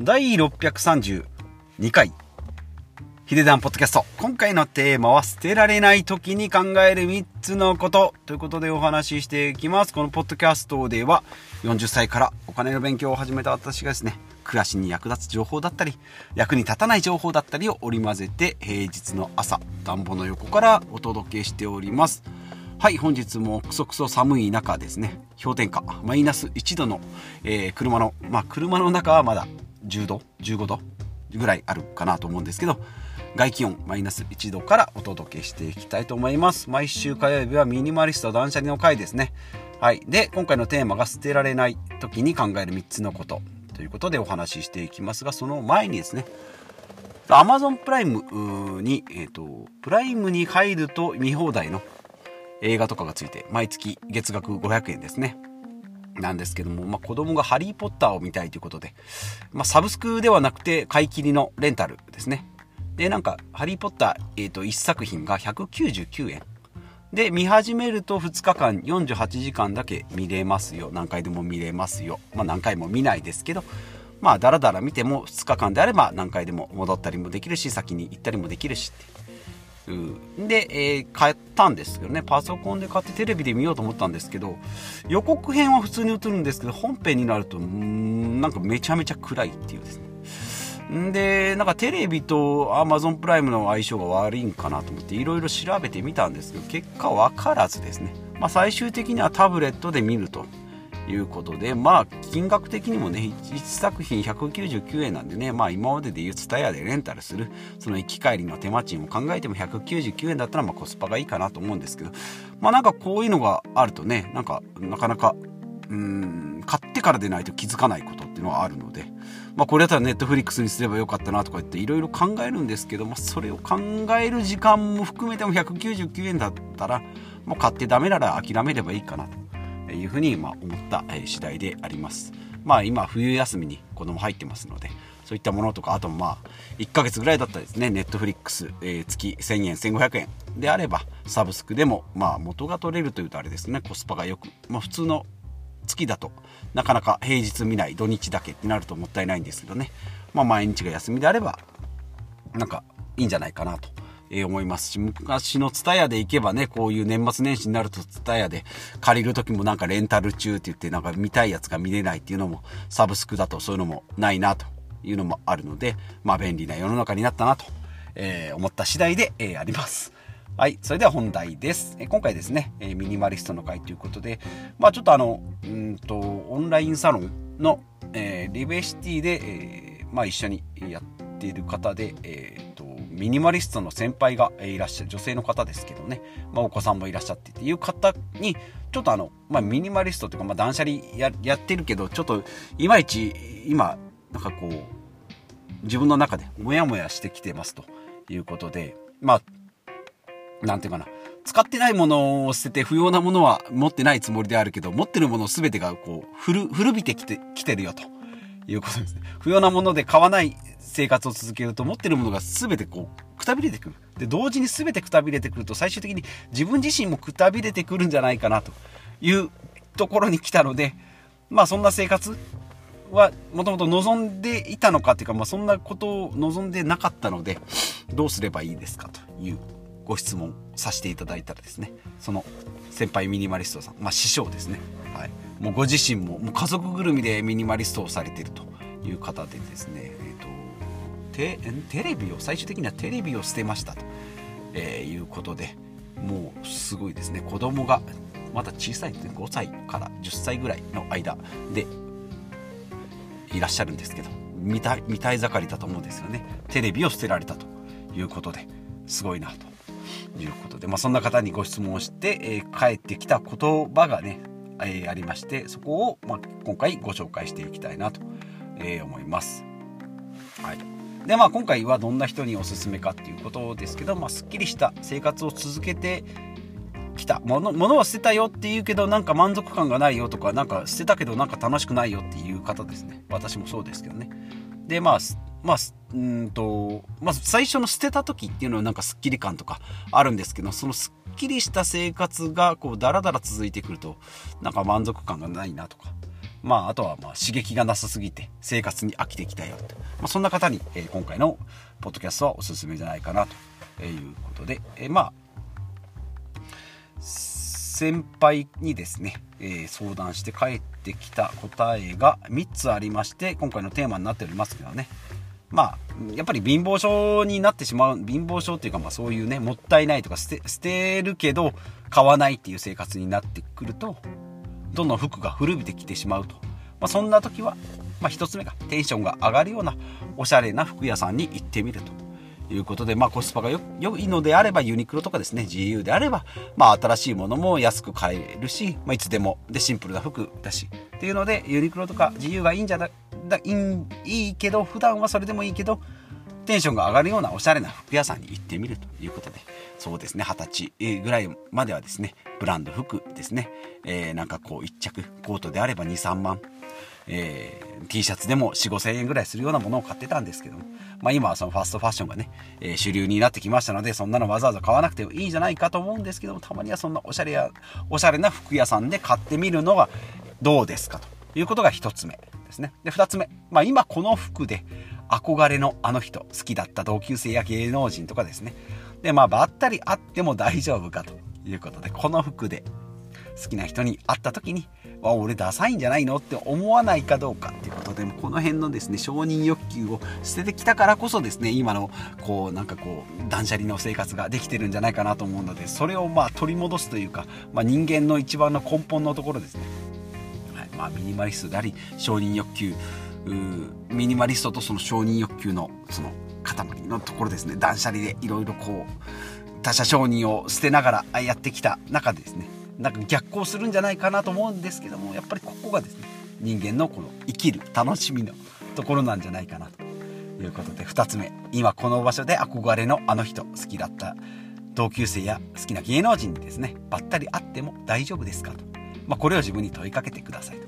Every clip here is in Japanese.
第632回ヒデダンポッドキャスト。今回のテーマは捨てられない時に考える3つのことということでお話ししていきます。このポッドキャストでは40歳からお金の勉強を始めた私がですね、暮らしに役立つ情報だったり、役に立たない情報だったりを織り交ぜて平日の朝、暖房の横からお届けしております。はい、本日もクソクソ寒い中ですね、氷点下、マイナス1度の、えー、車の、まあ車の中はまだ10度、15度ぐらいあるかなと思うんですけど、外気温マイナス1度からお届けしていきたいと思います。毎週火曜日はミニマリスト断捨離の回ですね。はい。で、今回のテーマが捨てられない時に考える3つのことということでお話ししていきますが、その前にですね、Amazon プライムに、えっ、ー、と、プライムに入ると見放題の映画とかがついて、毎月月額500円ですね。なんですけども、まあ、子供がハリーポッターを見たいということで、まあ、サブスクではなくて買い切りのレンタルですね。で、なんか、ハリー・ポッター、えっ、ー、と、1作品が199円。で、見始めると2日間48時間だけ見れますよ。何回でも見れますよ。まあ何回も見ないですけど、まあだらだら見ても2日間であれば何回でも戻ったりもできるし、先に行ったりもできるしっていう。で、えー、買ったんですけどね、パソコンで買ってテレビで見ようと思ったんですけど、予告編は普通に映るんですけど、本編になると、んなんかめちゃめちゃ暗いっていうですね。んで、なんかテレビと Amazon プライムの相性が悪いんかなと思っていろいろ調べてみたんですけど、結果分からずですね。まあ、最終的にはタブレットで見るということで、まあ、金額的にもね、1作品199円なんでね、まあ、今までで言う TSUTAYA でレンタルする、その行き帰りの手間賃を考えても199円だったら、まあ、コスパがいいかなと思うんですけど、まあ、なんかこういうのがあるとね、なんか、なかなか、うん、買ってからでないと気づかないことっていうのはあるので、まあ、これだったらネットフリックスにすればよかったなとか言っていろいろ考えるんですけど、まあ、それを考える時間も含めても199円だったらもう買ってダメなら諦めればいいかなと。いうふうにま思った次第であります。まあ今冬休みに子供入ってますのでそういったものとかあとまあ1ヶ月ぐらいだったらですねネットフリックス、え、月1000円1500円であればサブスクでもまあ元が取れるというとあれですねコスパがよく、まあ、普通の月だとなかなか平日見ない土日だけってなるともったいないんですけどね、まあ、毎日が休みであればなんかいいんじゃないかなと。え思いますし、昔のツタヤで行けばね、こういう年末年始になるとツタヤで借りる時もなんかレンタル中って言ってなんか見たいやつが見れないっていうのもサブスクだとそういうのもないなというのもあるので、まあ便利な世の中になったなと、えー、思った次第で、えー、あります。はい。それでは本題です。え今回ですね、えミニマリストの会ということで、まあちょっとあの、うんと、オンラインサロンの、え、リベシティで、え、まあ一緒にやっている方で、えー、と、ミニマリストの先輩がいらっしゃる、女性の方ですけどね、まあお子さんもいらっしゃってっていう方に、ちょっとあの、まあミニマリストというか、まあ断捨離ややってるけど、ちょっといまいち今、なんかこう、自分の中でモヤモヤしてきてますということで、まあなんていうかな、使ってないものを捨てて不要なものは持ってないつもりであるけど、持ってるもの全てがこう、古、古びてきて、きてるよと。いうことですね。不要なもので買わない生活を続けると、持ってるものが全てこう、くたびれてくる。で、同時に全てくたびれてくると、最終的に自分自身もくたびれてくるんじゃないかなというところに来たので、まあそんな生活はもともと望んでいたのかっていうか、まあそんなことを望んでなかったので、どうすればいいですかというご質問させていただいたらですねその先輩ミニマリストさん、まあ、師匠ですね、はい、もうご自身ももう家族ぐるみでミニマリストをされているという方でですね、えーと、テテレビを最終的にはテレビを捨てましたと、えー、いうことでもうすごいですね。子供がまだ小さい5歳から10歳ぐらいの間でいらっしゃるんですけど見た見たい盛りだと思うんですよね。テレビを捨てられたということですごいなということで、まあ、そんな方にご質問をして、えー、返ってきた言葉がね、えー、ありましてそこを、まあ、今回ご紹介していきたいなと、えー、思います。はい。でまあ、今回はどんな人におすすめかっていうことですけど、まあ、すっきりした生活を続けてきた。もの物は捨てたよって言うけどなんか満足感がないよとかなんか捨てたけどなんか楽しくないよっていう方ですね。私もそうですけどね。でまあまあ、うんと、まず最初の捨てた時っていうのはなんかスッキリ感とかあるんですけど、そのスッキリした生活がこうダラダラ続いてくると、なんか満足感がないなとか、まあ、あとはまあ刺激がなさすぎて生活に飽きてきたよと、まあ、そんな方に、えー、今回のポッドキャストはおすすめじゃないかなということで、えー、まあ先輩にですね、えー、相談して帰ってきた答えが3つありまして今回のテーマになっておりますけどね。まあやっぱり貧乏症になってしまう貧乏症っていうかまあそういうねもったいないとか捨て捨てるけど買わないっていう生活になってくるとどんどん服が古びてきてしまうと、まあ、そんな時は、まあ、1つ目がテンションが上がるようなおしゃれな服屋さんに行ってみると。いうことで、まあ、コスパが良いのであればユニクロとかですね GU であれば、まあ、新しいものも安く買えるし、まあ、いつでもでシンプルな服だし。っていうのでユニクロとか GU がいいんじゃないだいいいけど普段はそれでもいいけどテンションが上がるようなおしゃれな服屋さんに行ってみるということでそうですね二十歳ぐらいまではですねブランド服ですね、えー、なんかこう1着コートであれば23万えー、T シャツでも4、5千円ぐらいするようなものを買ってたんですけども、まあ今はそのファストファッションがね、えー、主流になってきましたので、そんなのわざわざ買わなくてもいいんじゃないかと思うんですけども、たまにはそんなおしゃれや、おしゃれな服屋さんで買ってみるのはどうですかということが1つ目。ですね。で、2つ目。まあ今この服で憧れのあの人、好きだった同級生や芸能人とかですね。で、まあばったり会っても大丈夫かということで、この服で好きな人に会った時に、あ俺ダサいんじゃないのって思わないかどうかっていうことでこの辺のですね承認欲求を捨ててきたからこそですね今のこうなんかこう断捨離の生活ができてるんじゃないかなと思うのでそれをまあ取り戻すというか、まあ、人間の一番の根本のところですね、まあ、ミニマリストであり承認欲求ミニマリストとその承認欲求のその塊のところですね。断捨離でいろいろこう他者承認を捨てながらやってきた中でですね。なんか逆行するんじゃないかなと思うんですけどもやっぱりここがですね人間のこの生きる楽しみのところなんじゃないかなと。いうことで2つ目。今この場所で憧れのあの人好きだった同級生や好きな芸能人にですねばったり会っても大丈夫ですかと、まあ、これを自分に問いかけてくださいと。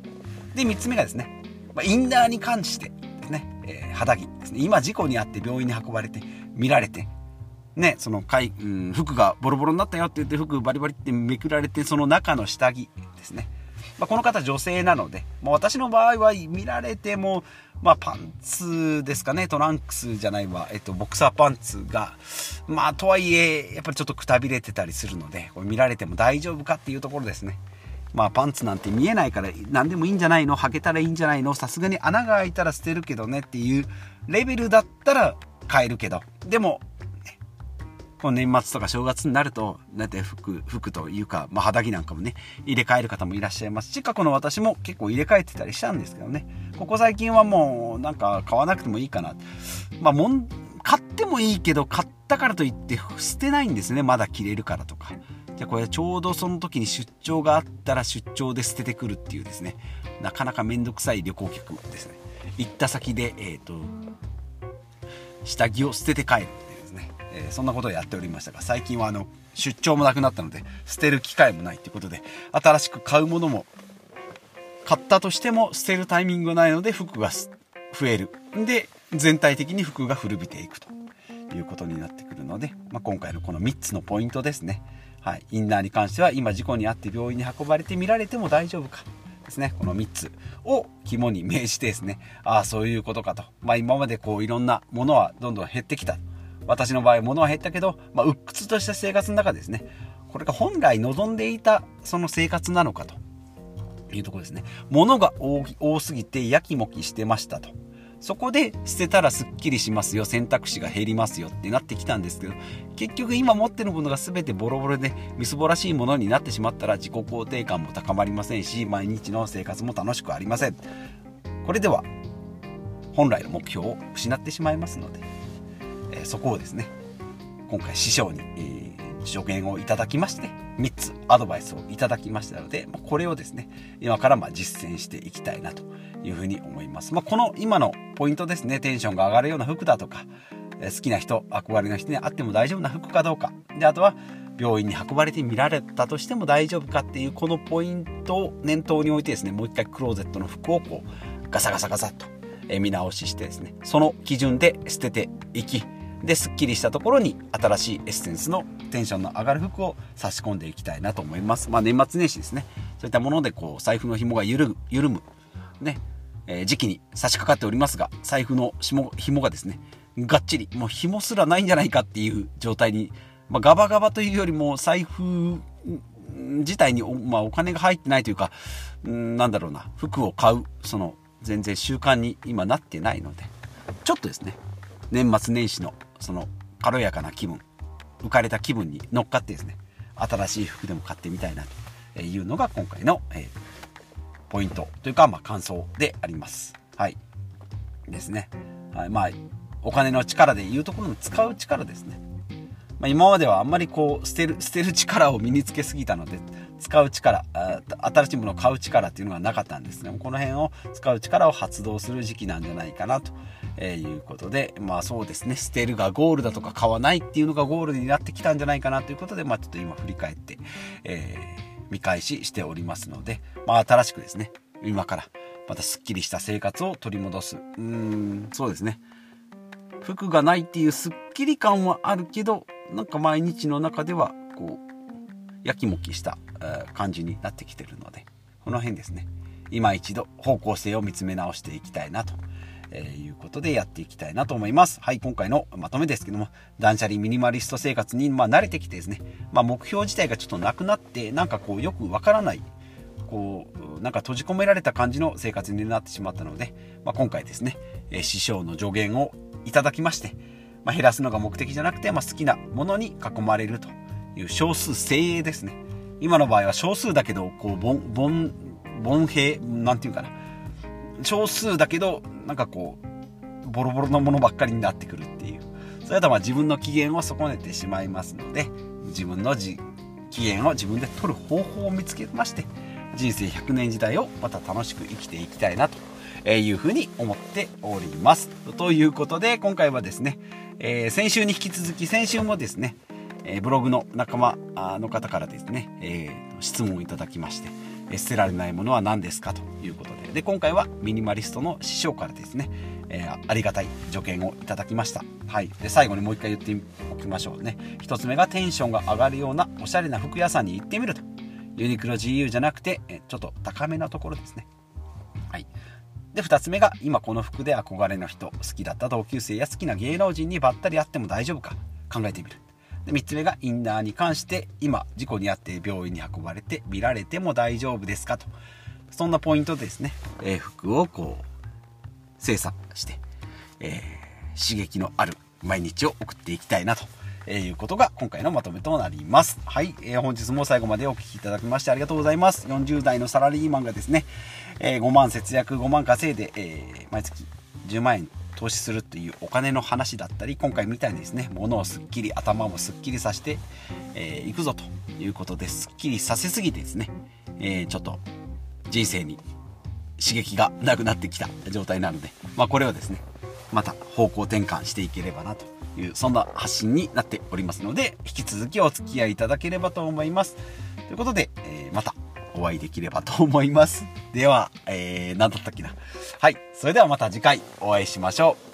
で3つ目がですね、まあ、インナーに関してですね、えー、肌着ですね。今事故に遭って病院に運ばれて見られてね、そのかい、うん、服がボロボロになったよって言って服バリバリってめくられてその中の下着ですね、まあ、この方女性なので、まあ、私の場合は見られても、まあ、パンツですかね。トランクスじゃないわ、えっと、ボクサーパンツがまあとはいえやっぱりちょっとくたびれてたりするのでこれ見られても大丈夫かっていうところですね。まあパンツなんて見えないから何でもいいんじゃないの？履けたらいいんじゃないの？さすがに穴が開いたら捨てるけどねっていうレベルだったら買えるけど。でもこの年末とか正月になると、だって服、服というか、まあ、肌着なんかもね、入れ替える方もいらっしゃいますし、過去の私も結構入れ替えてたりしたんですけどね、ここ最近はもう、なんか買わなくてもいいかな。まあ、もん、買ってもいいけど、買ったからといって捨てないんですね、まだ着れるからとか。じゃあこれちょうどその時に出張があったら出張で捨ててくるっていうですね、なかなかめんどくさい旅行客ですね。行った先で、え、ー、と、下着を捨てて帰るっていうですね。えー、そんなことをやっておりましたが最近はあの出張もなくなったので捨てる機会もないということで新しく買うものも買ったとしても捨てるタイミングがないので服が増えるで全体的に服が古びていくということになってくるので、まあ、今回のこの3つのポイントですね、はい、インナーに関しては今事故に遭って病院に運ばれて見られても大丈夫かですね。この3つを肝に銘じてですね。ああそういうことかと、まあ、今までこういろんなものはどんどん減ってきた。私の場合物は減ったけど、まあ、鬱屈とした生活の中ですね。これが本来望んでいたその生活なのかというところですね。物が多すぎてやきもきしてましたと。そこで捨てたらすっきりしますよ選択肢が減りますよってなってきたんですけど結局今持ってるものが全てボロボロでみすぼらしいものになってしまったら自己肯定感も高まりませんし毎日の生活も楽しくありません。これでは本来の目標を失ってしまいますのでえそこをですね今回師匠に、えー、助言をいただきまして3つアドバイスをいただきましたのでこれをですね今からま実践していきたいなというふうに思います、まあ、この今のポイントですねテンションが上がるような服だとか好きな人憧れの人に会っても大丈夫な服かどうかであとは病院に運ばれて見られたとしても大丈夫かっていうこのポイントを念頭に置いてですねもう一回クローゼットの服をこうガサガサガサッと見直ししてですねその基準で捨てていきですっきりしたところに新しいエッセンスのテンションの上がる服を差し込んでいきたいなと思います。まあ、年末年始ですね。そういったものでこう財布の紐が緩む緩むね、え、時期に差し掛かっておりますが、財布の紐がですね、がっちり、もう紐すらないんじゃないかっていう状態に、まあ、ガバガバというよりも財布自体にお,、まあ、お金が入ってないというか、んなんだろうな、服を買う、その、全然習慣に今なってないので、ちょっとですね、年末年始の、その、軽やかな気分、浮かれた気分に乗っかってですね、新しい服でも買ってみたいなというのが今回の、えー、ポイントというか、まあ、感想であります。はい。ですね。はい、まあ、お金の力でいうところの使う力ですね。まあ、今まではあんまりこう捨てる捨てる力を身につけすぎたので使う力新しいものを買う力っていうのがなかったんですがこの辺を使う力を発動する時期なんじゃないかなということでまあそうですね捨てるがゴールだとか買わないっていうのがゴールになってきたんじゃないかなということでまあちょっと今振り返って、えー、見返ししておりますので、まあ、新しくですね今からまたすっきりした生活を取り戻す。うーんそうですね。服がないっていうすっきり感はあるけどなんか毎日の中ではこうやきもきした感じになってきてるのでこの辺ですね。今一度方向性を見つめ直していきたいなとえー、いうことでやっていきたいなと思います。はい、今回のまとめですけども、断捨離ミニマリスト生活に、まあ、慣れてきてですね、まあ、目標自体がちょっとなくなって、なんかこう、よくわからない、こう、なんか閉じ込められた感じの生活になってしまったので、まあ、今回ですね、えー、師匠の助言をいただきまして、まあ、減らすのが目的じゃなくて、まあ、好きなものに囲まれるという少数精鋭ですね。今の場合は少数だけど、こう、凡、凡、凡平、なんていうかな。少数だけど、なんかこう、ボロボロのものばっかりになってくるっていう。それだとまあ自分の機嫌を損ねてしまいますので、自分のじ機嫌を自分で取る方法を見つけまして、人生100年時代をまた楽しく生きていきたいなというふうに思っております。ということで、今回はですね、えー、先週に引き続き、先週もですね、え、ブログの仲間の方からですね、えー、質問をいただきまして、捨てられないものは何ですかということで、で、今回はミニマリストの師匠からですね、えー、ありがたい助言をいただきました。はい。で、最後にもう一回言っておきましょうね。一つ目がテンションが上がるようなおしゃれな服屋さんに行ってみると。ユニクロ GU じゃなくて、ちょっと高めなところですね。はい。で、2つ目が、今この服で憧れの人、好きだった同級生や好きな芸能人にばったり会っても大丈夫か考えてみる。3つ目が、インナーに関して、今、事故に遭って病院に運ばれて見られても大丈夫ですかと。そんなポイントですね、えー、服をこう、精査して、えー、刺激のある毎日を送っていきたいなと。えいうことが今回のまとめとなります。はい、えー、本日も最後までお聴きいただきましてありがとうございます。40代のサラリーマンがですね、え、5万節約5万稼いで、え、毎月10万円投資するというお金の話だったり今回みたいにですね物をすっきり頭もすっきりさせてい、えー、くぞということですっきりさせすぎてですね、えー、ちょっと人生に刺激がなくなってきた状態なので、まあ、これをですねまた方向転換していければなというそんな発信になっておりますので引き続きお付き合いいただければと思います。ということで、お会いできればと思います。では、えー、何だったっけな。はい。それではまた次回お会いしましょう。